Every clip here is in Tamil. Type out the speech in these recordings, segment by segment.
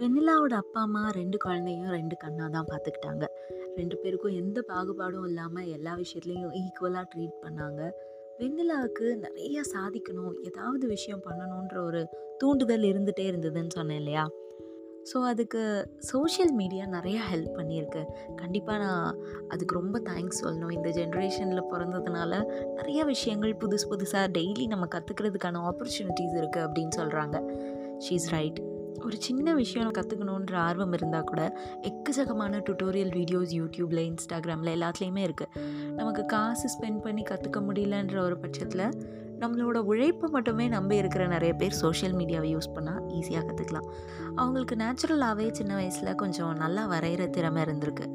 வெண்ணிலாவோட அப்பா அம்மா ரெண்டு குழந்தையும் ரெண்டு கண்ணாக தான் பார்த்துக்கிட்டாங்க ரெண்டு பேருக்கும் எந்த பாகுபாடும் இல்லாமல் எல்லா விஷயத்துலையும் ஈக்குவலாக ட்ரீட் பண்ணாங்க. வெண்ணிலாவுக்கு நிறைய சாதிக்கணும் ஏதாவது விஷயம் பண்ணணுன்ற ஒரு தூண்டுதல் இருந்துகிட்டே இருந்ததுன்னு சொன்னேன் இல்லையா? ஸோ அதுக்கு சோஷியல் மீடியா நிறையா ஹெல்ப் பண்ணியிருக்கு. கண்டிப்பாக நான் அதுக்கு ரொம்ப தேங்க்ஸ் சொல்லணும். இந்த ஜென்ரேஷனில் பிறந்ததுனால நிறைய விஷயங்கள் புதுசு புதுசாக டெய்லி நம்ம கற்றுக்கிறதுக்கான ஆப்பர்ச்சுனிட்டிஸ் இருக்குது அப்படின்னு சொல்கிறாங்க ஷீஸ் ரைட் ஒரு சின்ன விஷயம் கற்றுக்கணுன்ற ஆர்வம் இருந்தால் கூட எக்கச்சக்கமான டுட்டோரியல் வீடியோஸ் யூடியூப்பில் இன்ஸ்டாகிராமில் எல்லாத்துலேயுமே இருக்குது நமக்கு காசு ஸ்பெண்ட் பண்ணி கற்றுக்க முடியலன்ற ஒரு பட்சத்தில் நம்மளோட உழைப்பை மட்டுமே நம்பி இருக்கிற நிறைய பேர் சோஷியல் மீடியாவை யூஸ் பண்ணால் ஈஸியாக கற்றுக்கலாம் அவங்களுக்கு நேச்சுரலாகவே சின்ன வயசில் கொஞ்சம் நல்லா வரைகிற திறமை இருந்திருக்கு.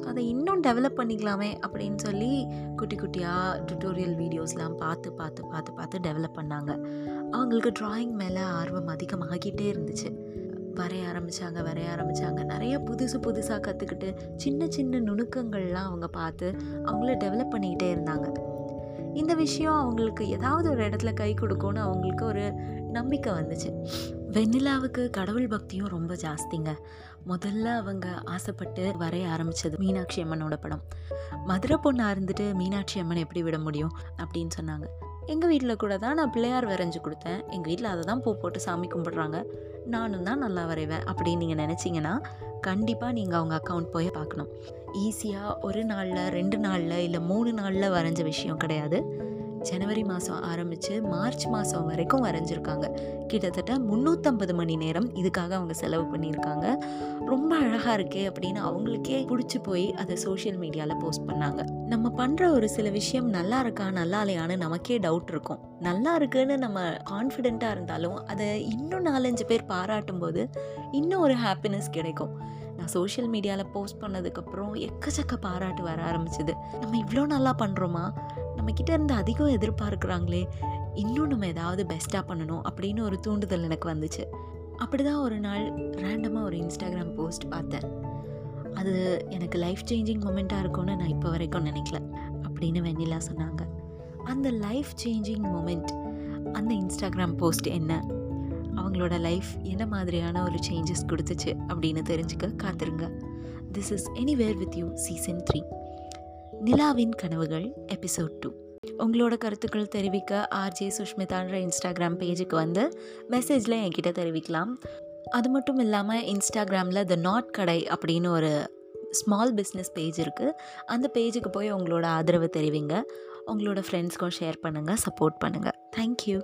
ஸோ அதை இன்னும் டெவலப் பண்ணிக்கலாமே அப்படின்னு சொல்லி குட்டி குட்டியாக டுட்டோரியல் வீடியோஸ்லாம் பார்த்து பார்த்து பார்த்து பார்த்து டெவலப் பண்ணாங்க. அவங்களுக்கு ட்ராயிங் மேலே ஆர்வம் அதிகமாகிட்டே இருந்துச்சு. வரைய ஆரம்பித்தாங்க வரைய ஆரம்பித்தாங்க நிறைய புதுசு புதுசாக கற்றுக்கிட்டு சின்ன சின்ன நுணுக்கங்கள்லாம் அவங்க பார்த்து அவங்கள டெவலப் பண்ணிக்கிட்டே இருந்தாங்க. இந்த விஷயம் அவங்களுக்கு ஏதாவது ஒரு இடத்துல கை கொடுக்கும்னு அவங்களுக்கு ஒரு நம்பிக்கை வந்துச்சு. வெண்ணிலாவுக்கு கடவுள் பக்தியும் ரொம்ப ஜாஸ்திங்க. முதல்ல அவங்க ஆசைப்பட்டு வரைய ஆரம்பித்தது மீனாட்சி அம்மனோட படம். மதுரை பொண்ணாக இருந்துட்டு மீனாட்சி அம்மன் எப்படி விட முடியும் அப்படின்னு சொன்னாங்க. எங்கள் வீட்டில் கூட தான் நான் பிள்ளையார் வரைஞ்சி கொடுத்தேன். எங்கள் வீட்டில் அதை தான் பூ போட்டு சாமி கும்பிட்றாங்க. நானும் தான் நல்லா வரைவேன் அப்படின்னு நீங்கள் நினச்சிங்கன்னா கண்டிப்பாக நீங்கள் அவங்க அக்கௌண்ட் போய் பார்க்கணும். ஈஸியாக ஒரு நாளில் ரெண்டு நாளில் இல்லை மூணு நாளில் வரைஞ்ச விஷயம் கிடையாது. ஜனவரி மாதம் ஆரம்பித்து மார்ச் மாதம் வரைக்கும் வரைஞ்சிருக்காங்க. கிட்டத்தட்ட முந்நூற்றம்பது மணி நேரம் இதுக்காக அவங்க செலவு பண்ணியிருக்காங்க. ரொம்ப அழகாக இருக்கே அப்படின்னு அவங்களுக்கே பிடிச்சி போய் அதை சோஷியல் மீடியாவில் போஸ்ட் பண்ணாங்க. நம்ம பண்ணுற ஒரு சில விஷயம் நல்லா இருக்கா நல்லா இல்லையான்னு நமக்கே டவுட் இருக்கும். நல்லா இருக்குன்னு நம்ம கான்ஃபிடெண்ட்டாக இருந்தாலும் அதை இன்னும் நாலஞ்சு பேர் பாராட்டும் போது இன்னும் ஒரு ஹாப்பினஸ் கிடைக்கும். நான் சோஷியல் மீடியாவில் போஸ்ட் பண்ணதுக்கப்புறம் எக்கச்சக்க பாராட்டு வர ஆரம்பிச்சது. நம்ம இவ்வளோ நல்லா பண்ணுறோமா நம்மக்கிட்ட இருந்து அதிகம் எதிர்பார்க்குறாங்களே இன்னும் நம்ம ஏதாவது பெஸ்ட்டாக பண்ணணும் அப்படின்னு ஒரு தூண்டுதல் எனக்கு வந்துச்சு. அப்படி தான் ஒரு நாள் ரேண்டமாக ஒரு இன்ஸ்டாகிராம் போஸ்ட் பார்த்தேன். அது எனக்கு லைஃப் சேஞ்சிங் மூமெண்ட்டாக இருக்கும்னு நான் இப்போ வரைக்கும் நினைக்கல அப்படின்னு வெண்ணிலா சொன்னாங்க. அந்த லைஃப் சேஞ்சிங் மூமெண்ட் அந்த இன்ஸ்டாகிராம் போஸ்ட் என்ன? அவங்களோட லைஃப் என்ன மாதிரியான ஒரு சேஞ்சஸ் கொடுத்துச்சு அப்படின்னு தெரிஞ்சுக்க காத்திருங்க. This is anywhere with you season three நிலாவின் கனவுகள் எபிசோட் டூ உங்களோட கருத்துக்கள் தெரிவிக்க ஆர்ஜே சுஷ்மிதான்ற இன்ஸ்டாகிராம் பேஜுக்கு வந்து மெசேஜில் என்கிட்ட தெரிவிக்கலாம். அது மட்டும் இல்லாமல் இன்ஸ்டாகிராமில் த நாட் கடை அப்படின்னு ஒரு ஸ்மால் பிஸ்னஸ் பேஜ் இருக்குது அந்த பேஜுக்கு போய் உங்களோட ஆதரவு தெரிவிங்க. உங்களோட ஃப்ரெண்ட்ஸ்க்கும் ஷேர் பண்ணுங்கள் சப்போர்ட் பண்ணுங்கள் தேங்க்யூ